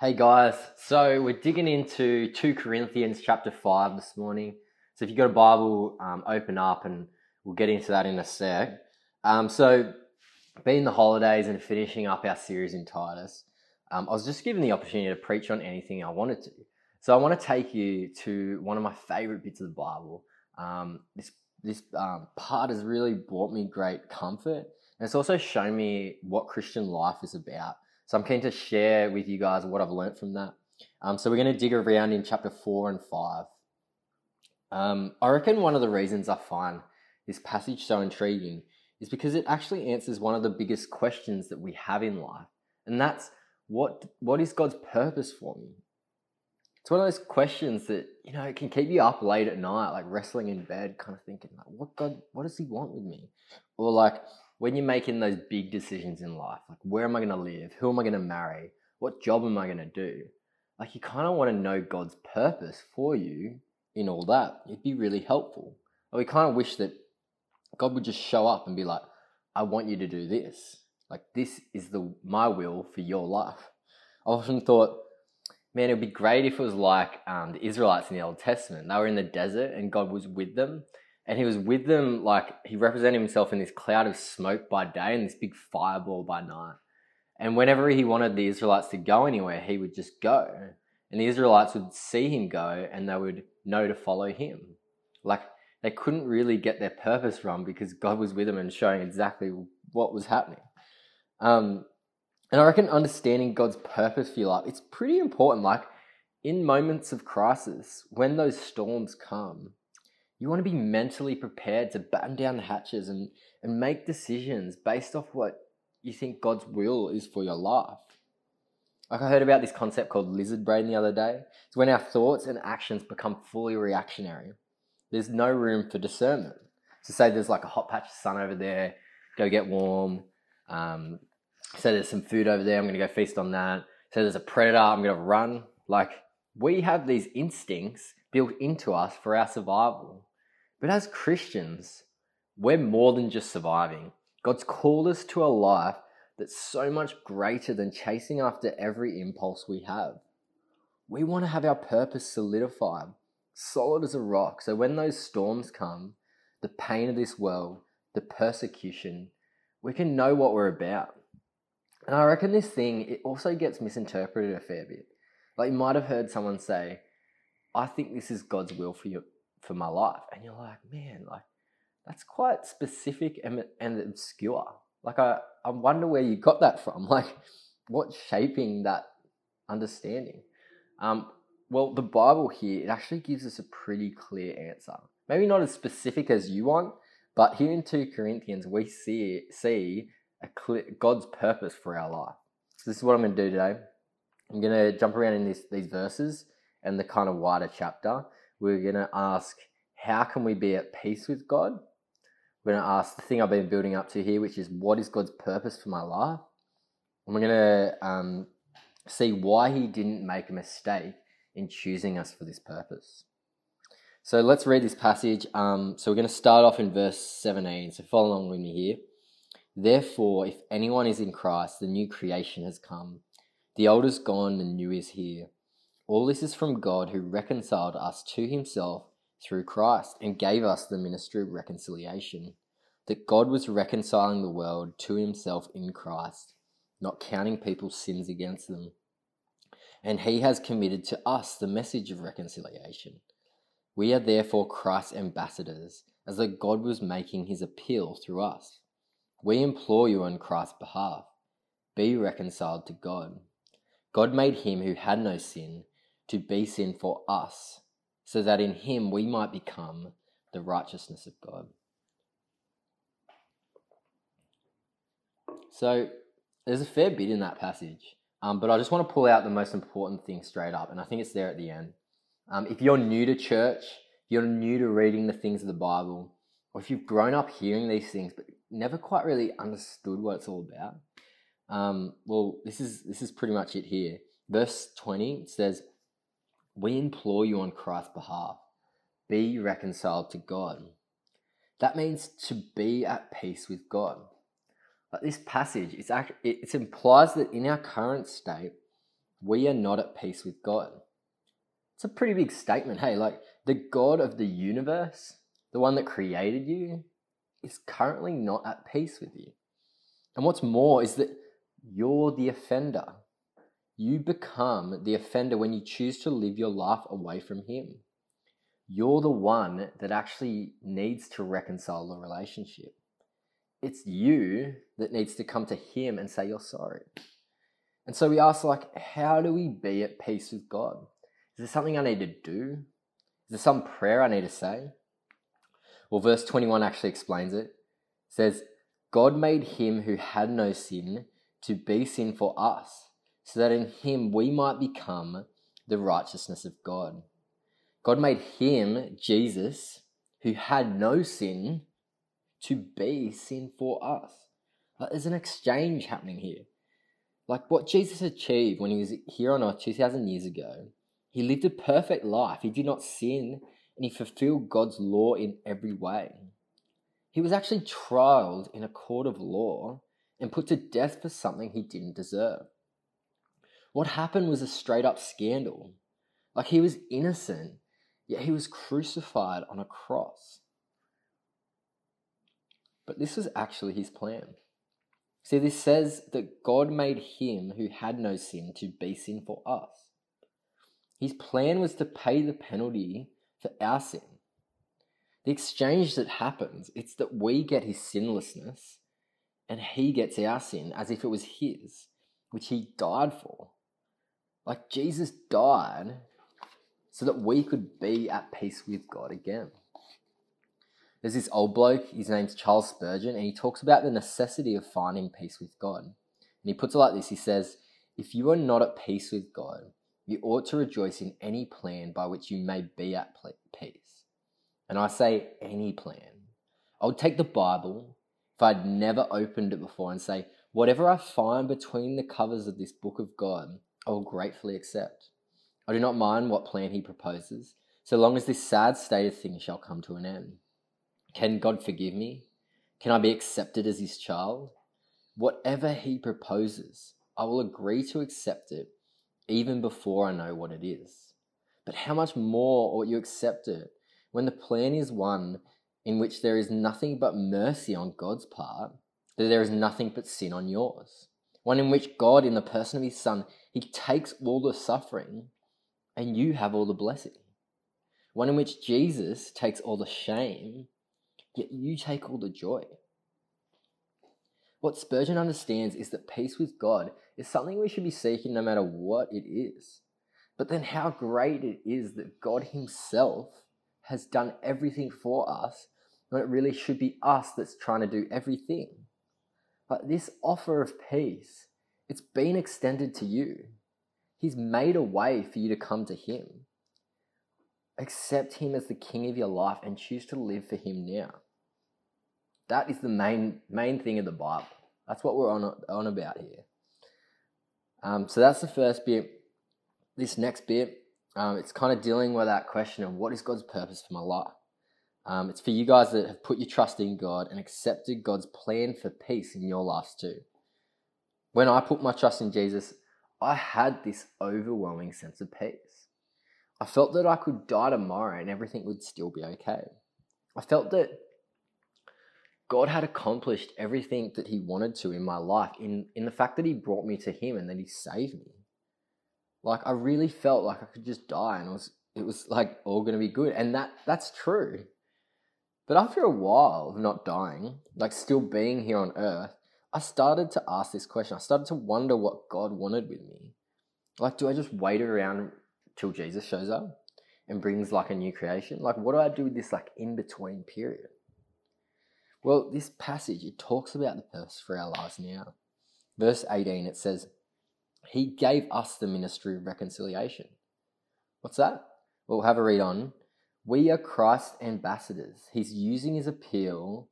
Hey guys, so we're digging into 2 Corinthians chapter 5 this morning. So if you've got a Bible, um, open up and we'll get into that in a sec. Um, so, being the holidays and finishing up our series in Titus, um, I was just given the opportunity to preach on anything I wanted to. So, I want to take you to one of my favorite bits of the Bible. Um, this this um, part has really brought me great comfort, and it's also shown me what Christian life is about. So I'm keen to share with you guys what I've learned from that. Um, so we're going to dig around in chapter four and five. Um, I reckon one of the reasons I find this passage so intriguing is because it actually answers one of the biggest questions that we have in life, and that's what what is God's purpose for me? It's one of those questions that you know it can keep you up late at night, like wrestling in bed, kind of thinking, like, what God, what does He want with me? Or like, when you're making those big decisions in life, like where am I going to live? Who am I going to marry? What job am I going to do? Like you kind of want to know God's purpose for you in all that. It'd be really helpful. And we kind of wish that God would just show up and be like, I want you to do this. Like this is the my will for your life. I often thought, man, it would be great if it was like um, the Israelites in the Old Testament. They were in the desert and God was with them and he was with them like he represented himself in this cloud of smoke by day and this big fireball by night. And whenever he wanted the Israelites to go anywhere, he would just go. And the Israelites would see him go and they would know to follow him. Like they couldn't really get their purpose wrong because God was with them and showing exactly what was happening. Um, and I reckon understanding God's purpose for your life, it's pretty important. Like in moments of crisis, when those storms come, you want to be mentally prepared to batten down the hatches and, and make decisions based off what you think God's will is for your life. Like I heard about this concept called lizard brain the other day. It's when our thoughts and actions become fully reactionary. There's no room for discernment. So say there's like a hot patch of sun over there, go get warm. Um, say there's some food over there, I'm gonna go feast on that. Say there's a predator, I'm gonna run. Like we have these instincts built into us for our survival. But as Christians, we're more than just surviving. God's called us to a life that's so much greater than chasing after every impulse we have. We want to have our purpose solidified, solid as a rock. So when those storms come, the pain of this world, the persecution, we can know what we're about. And I reckon this thing, it also gets misinterpreted a fair bit. Like you might have heard someone say, I think this is God's will for you for my life. And you're like, man, like that's quite specific and, and obscure. Like I, I wonder where you got that from. Like what's shaping that understanding? Um, well, the Bible here, it actually gives us a pretty clear answer. Maybe not as specific as you want, but here in 2 Corinthians, we see, see clear, God's purpose for our life. So this is what I'm going to do today. I'm going to jump around in this, these verses and the kind of wider chapter we're going to ask, how can we be at peace with God? We're going to ask the thing I've been building up to here, which is what is God's purpose for my life? And we're going to um, see why He didn't make a mistake in choosing us for this purpose. So let's read this passage. Um, so we're going to start off in verse 17. So follow along with me here. Therefore, if anyone is in Christ, the new creation has come. The old is gone, the new is here. All this is from God who reconciled us to himself through Christ and gave us the ministry of reconciliation. That God was reconciling the world to himself in Christ, not counting people's sins against them. And he has committed to us the message of reconciliation. We are therefore Christ's ambassadors, as though God was making his appeal through us. We implore you on Christ's behalf be reconciled to God. God made him who had no sin to be sin for us, so that in him we might become the righteousness of God. So there's a fair bit in that passage, um, but I just want to pull out the most important thing straight up, and I think it's there at the end. Um, if you're new to church, you're new to reading the things of the Bible, or if you've grown up hearing these things but never quite really understood what it's all about, um, well, this is this is pretty much it here. Verse 20 says, we implore you on Christ's behalf, be reconciled to God. That means to be at peace with God. But this passage, it's actually, it implies that in our current state, we are not at peace with God. It's a pretty big statement. Hey, like the God of the universe, the one that created you, is currently not at peace with you. And what's more is that you're the offender. You become the offender when you choose to live your life away from Him. You're the one that actually needs to reconcile the relationship. It's you that needs to come to Him and say you're sorry. And so we ask, like, how do we be at peace with God? Is there something I need to do? Is there some prayer I need to say? Well, verse 21 actually explains it. It says, God made him who had no sin to be sin for us, so that in him we might become the righteousness of God. God made him, Jesus, who had no sin, to be sin for us. Like, there's an exchange happening here. Like what Jesus achieved when he was here on earth 2,000 years ago, he lived a perfect life. He did not sin and he fulfilled God's law in every way. He was actually trialed in a court of law and put to death for something he didn't deserve. What happened was a straight up scandal. Like he was innocent, yet he was crucified on a cross. But this was actually his plan. See, this says that God made him who had no sin to be sin for us. His plan was to pay the penalty for our sin. The exchange that happens, it's that we get his sinlessness and he gets our sin as if it was his, which he died for. Like Jesus died so that we could be at peace with God again. There's this old bloke, his name's Charles Spurgeon, and he talks about the necessity of finding peace with God. And he puts it like this He says, If you are not at peace with God, you ought to rejoice in any plan by which you may be at peace. And I say any plan. I would take the Bible, if I'd never opened it before, and say, whatever I find between the covers of this book of God, I will gratefully accept. I do not mind what plan he proposes, so long as this sad state of things shall come to an end. Can God forgive me? Can I be accepted as his child? Whatever he proposes, I will agree to accept it even before I know what it is. But how much more ought you accept it when the plan is one in which there is nothing but mercy on God's part, that there is nothing but sin on yours? One in which God, in the person of His Son, He takes all the suffering and you have all the blessing. One in which Jesus takes all the shame, yet you take all the joy. What Spurgeon understands is that peace with God is something we should be seeking no matter what it is. But then how great it is that God Himself has done everything for us when it really should be us that's trying to do everything. But this offer of peace, it's been extended to you. He's made a way for you to come to Him. Accept Him as the King of your life and choose to live for Him now. That is the main main thing of the Bible. That's what we're on on about here. Um, so that's the first bit. This next bit, um, it's kind of dealing with that question of what is God's purpose for my life. Um, it's for you guys that have put your trust in God and accepted God's plan for peace in your lives too. When I put my trust in Jesus, I had this overwhelming sense of peace. I felt that I could die tomorrow and everything would still be okay. I felt that God had accomplished everything that He wanted to in my life in, in the fact that He brought me to Him and that He saved me. Like I really felt like I could just die and it was it was like all gonna be good. And that that's true. But after a while of not dying, like still being here on earth, I started to ask this question. I started to wonder what God wanted with me. Like, do I just wait around till Jesus shows up and brings like a new creation? Like, what do I do with this like in between period? Well, this passage, it talks about the purpose for our lives now. Verse 18, it says, He gave us the ministry of reconciliation. What's that? Well, have a read on. We are Christ's ambassadors. He's using his appeal,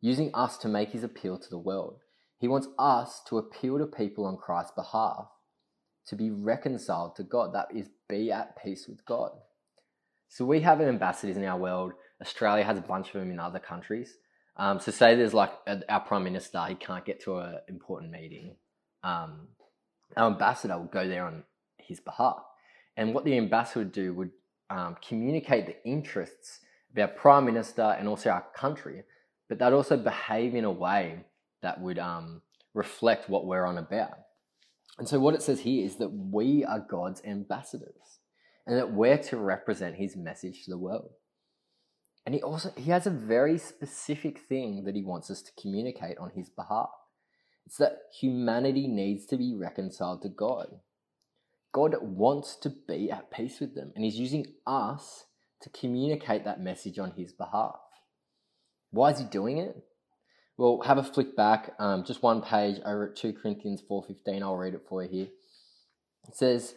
using us to make his appeal to the world. He wants us to appeal to people on Christ's behalf, to be reconciled to God. That is, be at peace with God. So we have ambassadors in our world. Australia has a bunch of them in other countries. Um, so say there's like a, our prime minister, he can't get to an important meeting. Um, our ambassador will go there on his behalf. And what the ambassador would do would um, communicate the interests of our prime minister and also our country, but they'd also behave in a way that would um, reflect what we're on about. And so, what it says here is that we are God's ambassadors and that we're to represent his message to the world. And he also he has a very specific thing that he wants us to communicate on his behalf. It's that humanity needs to be reconciled to God. God wants to be at peace with them, and he's using us to communicate that message on his behalf. Why is he doing it? Well, have a flick back, um, just one page over at 2 Corinthians 4.15. I'll read it for you here. It says,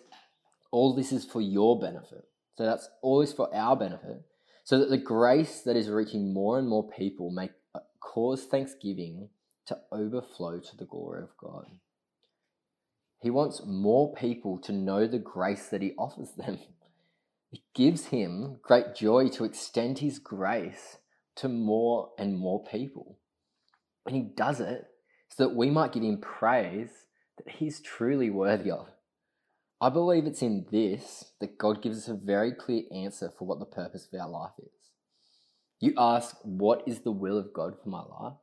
all this is for your benefit. So that's always for our benefit. So that the grace that is reaching more and more people may uh, cause thanksgiving to overflow to the glory of God. He wants more people to know the grace that he offers them. It gives him great joy to extend his grace to more and more people. And he does it so that we might give him praise that he's truly worthy of. I believe it's in this that God gives us a very clear answer for what the purpose of our life is. You ask, What is the will of God for my life?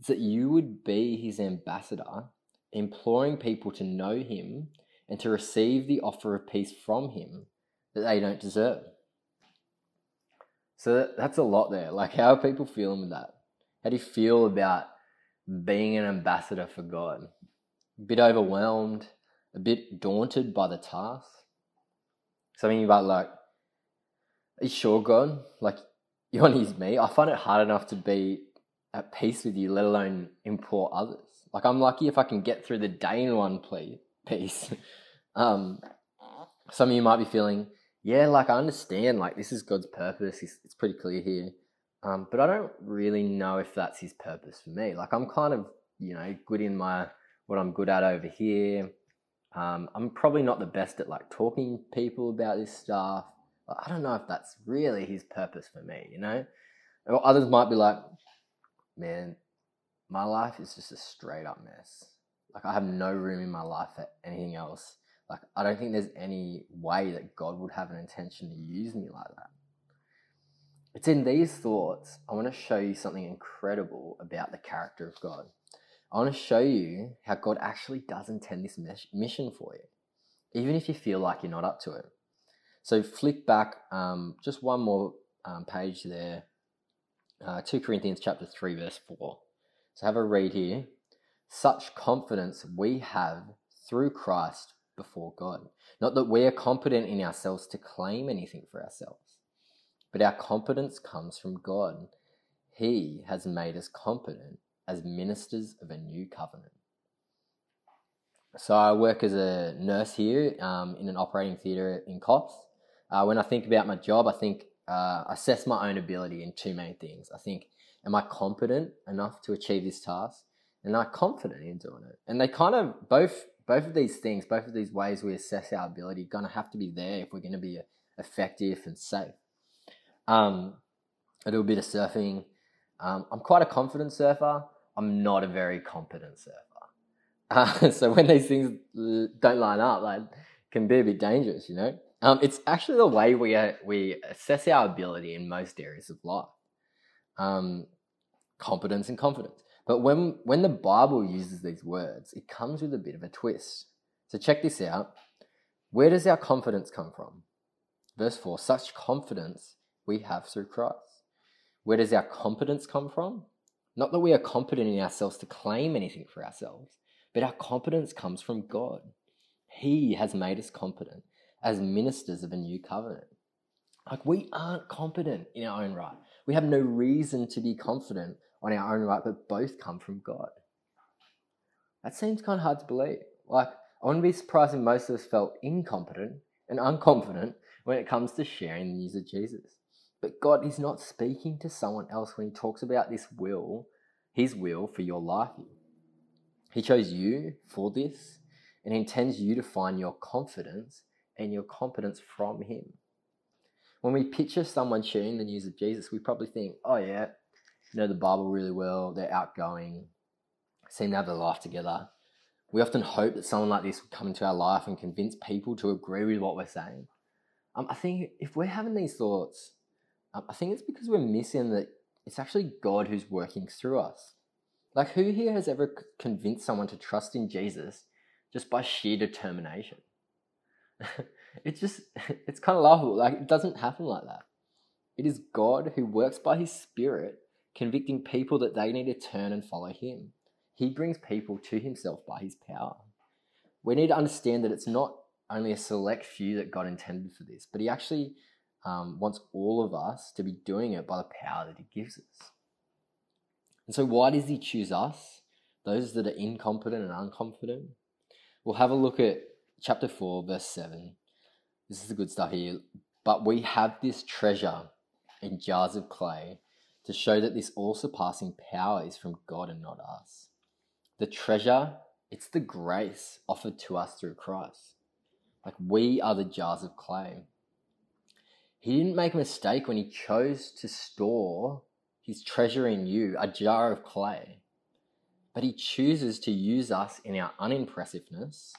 It's that you would be his ambassador, imploring people to know him and to receive the offer of peace from him that they don't deserve. So that's a lot there. Like, how are people feeling with that? How do you feel about being an ambassador for God? A bit overwhelmed, a bit daunted by the task. Something about like, are you sure, God? Like, you want to use me? I find it hard enough to be at peace with you, let alone implore others. Like, I'm lucky if I can get through the day in one plea, peace. um, some of you might be feeling, yeah, like I understand, like this is God's purpose. It's, it's pretty clear here. Um, but I don't really know if that's his purpose for me. Like I'm kind of, you know, good in my what I'm good at over here. Um, I'm probably not the best at like talking people about this stuff. I don't know if that's really his purpose for me, you know? Or others might be like, man, my life is just a straight up mess. Like I have no room in my life for anything else. Like I don't think there's any way that God would have an intention to use me like that. It's in these thoughts I want to show you something incredible about the character of God. I want to show you how God actually does intend this mission for you, even if you feel like you're not up to it. So flick back um, just one more um, page there, uh, 2 Corinthians chapter 3, verse 4. So have a read here. Such confidence we have through Christ before God. Not that we are competent in ourselves to claim anything for ourselves but our competence comes from God. He has made us competent as ministers of a new covenant. So I work as a nurse here um, in an operating theatre in Coffs. Uh, when I think about my job, I think uh, assess my own ability in two main things. I think, am I competent enough to achieve this task? And am I confident in doing it? And they kind of both both of these things, both of these ways we assess our ability, going to have to be there if we're going to be effective and safe. Um, I do a bit of surfing. Um, I'm quite a confident surfer. I'm not a very competent surfer. Uh, so when these things don't line up, like can be a bit dangerous, you know. Um, it's actually the way we uh, we assess our ability in most areas of life. Um, competence and confidence. But when when the Bible uses these words, it comes with a bit of a twist. So check this out. Where does our confidence come from? Verse 4 Such confidence we have through Christ. Where does our competence come from? Not that we are competent in ourselves to claim anything for ourselves, but our competence comes from God. He has made us competent as ministers of a new covenant. Like we aren't competent in our own right. We have no reason to be confident on our own right, but both come from God. That seems kind of hard to believe. Like, I wouldn't be surprised if most of us felt incompetent and unconfident when it comes to sharing the news of Jesus. But God is not speaking to someone else when He talks about this will, His will for your life. He chose you for this and He intends you to find your confidence and your competence from Him. When we picture someone sharing the news of Jesus, we probably think, oh, yeah, know the Bible really well, they're outgoing, seem to have their life together. We often hope that someone like this would come into our life and convince people to agree with what we're saying. Um, I think if we're having these thoughts, Um, I think it's because we're missing that it's actually God who's working through us. Like, who here has ever convinced someone to trust in Jesus just by sheer determination? it's just, it's kind of laughable. Like, it doesn't happen like that. It is God who works by his Spirit, convicting people that they need to turn and follow him. He brings people to himself by his power. We need to understand that it's not only a select few that God intended for this, but he actually um, wants all of us to be doing it by the power that he gives us. And so, why does he choose us, those that are incompetent and unconfident? We'll have a look at chapter 4, verse 7. This is the good stuff here. But we have this treasure in jars of clay to show that this all surpassing power is from God and not us. The treasure, it's the grace offered to us through Christ. Like we are the jars of clay. He didn't make a mistake when he chose to store his treasure in you, a jar of clay. But he chooses to use us in our unimpressiveness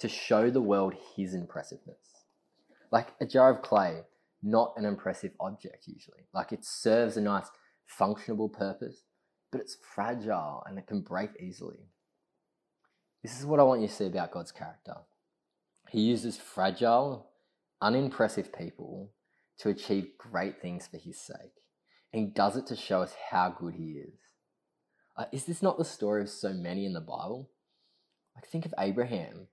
to show the world his impressiveness. Like a jar of clay, not an impressive object usually. Like it serves a nice functional purpose, but it's fragile and it can break easily. This is what I want you to see about God's character. He uses fragile, unimpressive people to achieve great things for his sake. And he does it to show us how good he is. Uh, is this not the story of so many in the Bible? Like, think of Abraham.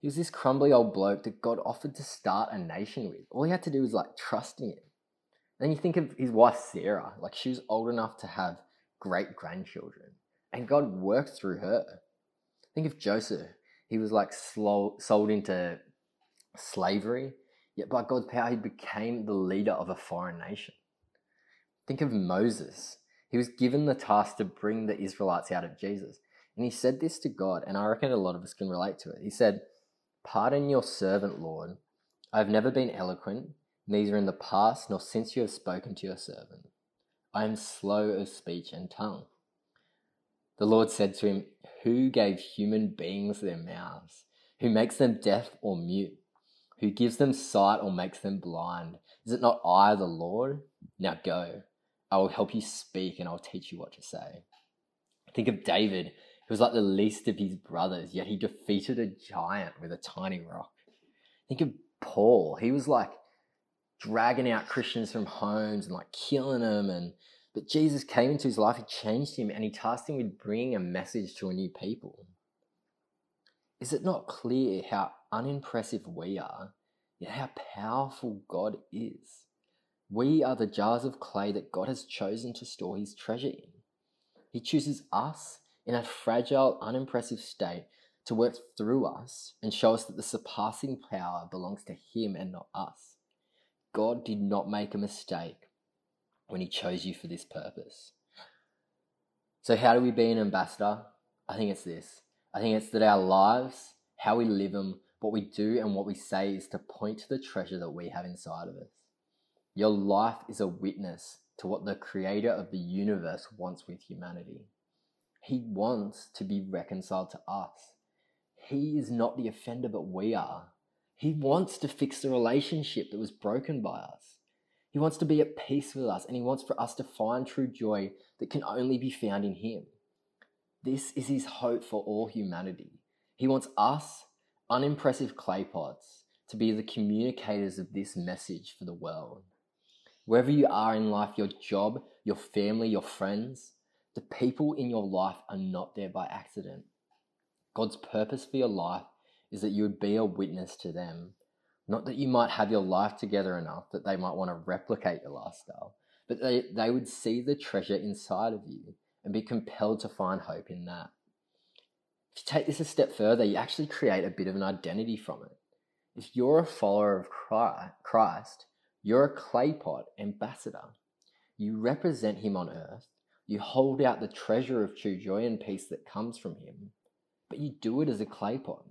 He was this crumbly old bloke that God offered to start a nation with. All he had to do was like trust in him. Then you think of his wife Sarah, like she was old enough to have great grandchildren, and God worked through her. Think of Joseph. He was like slow, sold into slavery, yet by God's power, he became the leader of a foreign nation. Think of Moses. He was given the task to bring the Israelites out of Jesus. And he said this to God, and I reckon a lot of us can relate to it. He said, Pardon your servant, Lord. I have never been eloquent, neither in the past nor since you have spoken to your servant. I am slow of speech and tongue. The Lord said to him, Who gave human beings their mouths? Who makes them deaf or mute? Who gives them sight or makes them blind? Is it not I, the Lord? Now go. I will help you speak and I'll teach you what to say. Think of David, who was like the least of his brothers, yet he defeated a giant with a tiny rock. Think of Paul. He was like dragging out Christians from homes and like killing them and but Jesus came into his life, he changed him, and he tasked him with bringing a message to a new people. Is it not clear how unimpressive we are, yet how powerful God is? We are the jars of clay that God has chosen to store his treasure in. He chooses us in a fragile, unimpressive state to work through us and show us that the surpassing power belongs to him and not us. God did not make a mistake when he chose you for this purpose. So, how do we be an ambassador? I think it's this. I think it's that our lives, how we live them, what we do, and what we say is to point to the treasure that we have inside of us. Your life is a witness to what the creator of the universe wants with humanity. He wants to be reconciled to us. He is not the offender, but we are. He wants to fix the relationship that was broken by us. He wants to be at peace with us and he wants for us to find true joy that can only be found in him. This is his hope for all humanity. He wants us, unimpressive clay pots, to be the communicators of this message for the world. Wherever you are in life, your job, your family, your friends, the people in your life are not there by accident. God's purpose for your life is that you would be a witness to them not that you might have your life together enough that they might want to replicate your lifestyle, but they, they would see the treasure inside of you and be compelled to find hope in that. If you take this a step further, you actually create a bit of an identity from it. If you're a follower of Christ, you're a clay pot ambassador. You represent him on earth. You hold out the treasure of true joy and peace that comes from him, but you do it as a clay pot,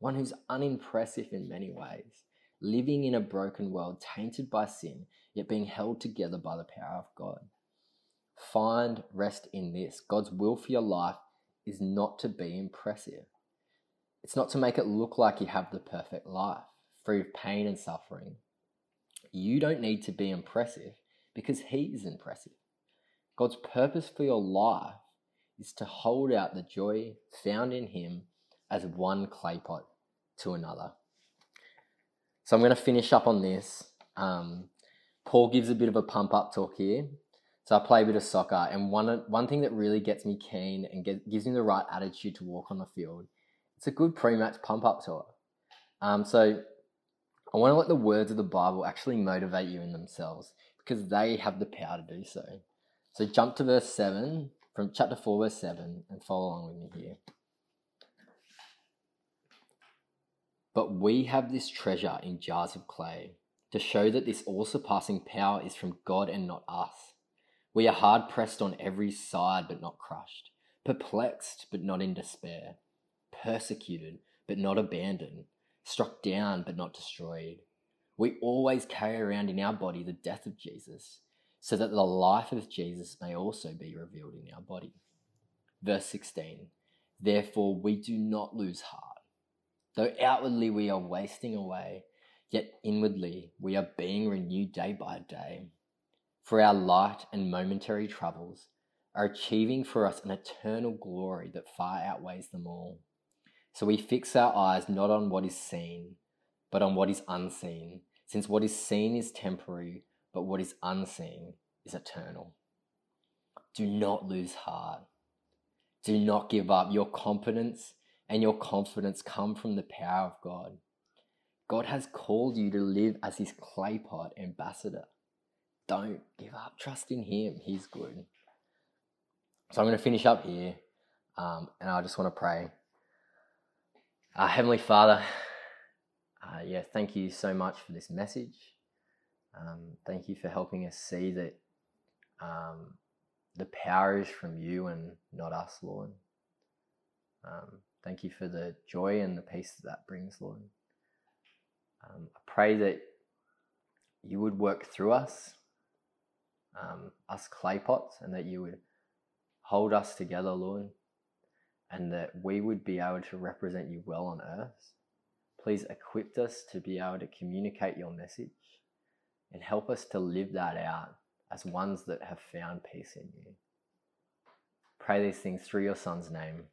one who's unimpressive in many ways, living in a broken world tainted by sin, yet being held together by the power of God. Find rest in this God's will for your life is not to be impressive, It's not to make it look like you have the perfect life, free of pain and suffering. You don't need to be impressive because He is impressive. God's purpose for your life is to hold out the joy found in Him as one clay pot to another. So I'm going to finish up on this. Um, Paul gives a bit of a pump up talk here. So I play a bit of soccer, and one one thing that really gets me keen and get, gives me the right attitude to walk on the field, it's a good pre-match pump up talk. Um, so I want to let the words of the Bible actually motivate you in themselves because they have the power to do so. So jump to verse seven from chapter four, verse seven, and follow along with me here. But we have this treasure in jars of clay to show that this all surpassing power is from God and not us. We are hard pressed on every side, but not crushed, perplexed, but not in despair, persecuted, but not abandoned, struck down, but not destroyed. We always carry around in our body the death of Jesus, so that the life of Jesus may also be revealed in our body. Verse 16 Therefore, we do not lose heart. Though outwardly we are wasting away, yet inwardly we are being renewed day by day. For our light and momentary troubles are achieving for us an eternal glory that far outweighs them all. So we fix our eyes not on what is seen, but on what is unseen, since what is seen is temporary, but what is unseen is eternal. Do not lose heart. Do not give up. Your confidence and your confidence come from the power of God. God has called you to live as his clay pot ambassador. Don't give up. Trust in him. He's good. So I'm going to finish up here um, and I just want to pray. Uh, Heavenly Father, uh, yeah, thank you so much for this message. Um, thank you for helping us see that um, the power is from you and not us, Lord. Um, thank you for the joy and the peace that that brings, Lord. Um, I pray that you would work through us, um, us clay pots, and that you would hold us together, Lord, and that we would be able to represent you well on earth. Please equip us to be able to communicate your message and help us to live that out as ones that have found peace in you. Pray these things through your Son's name.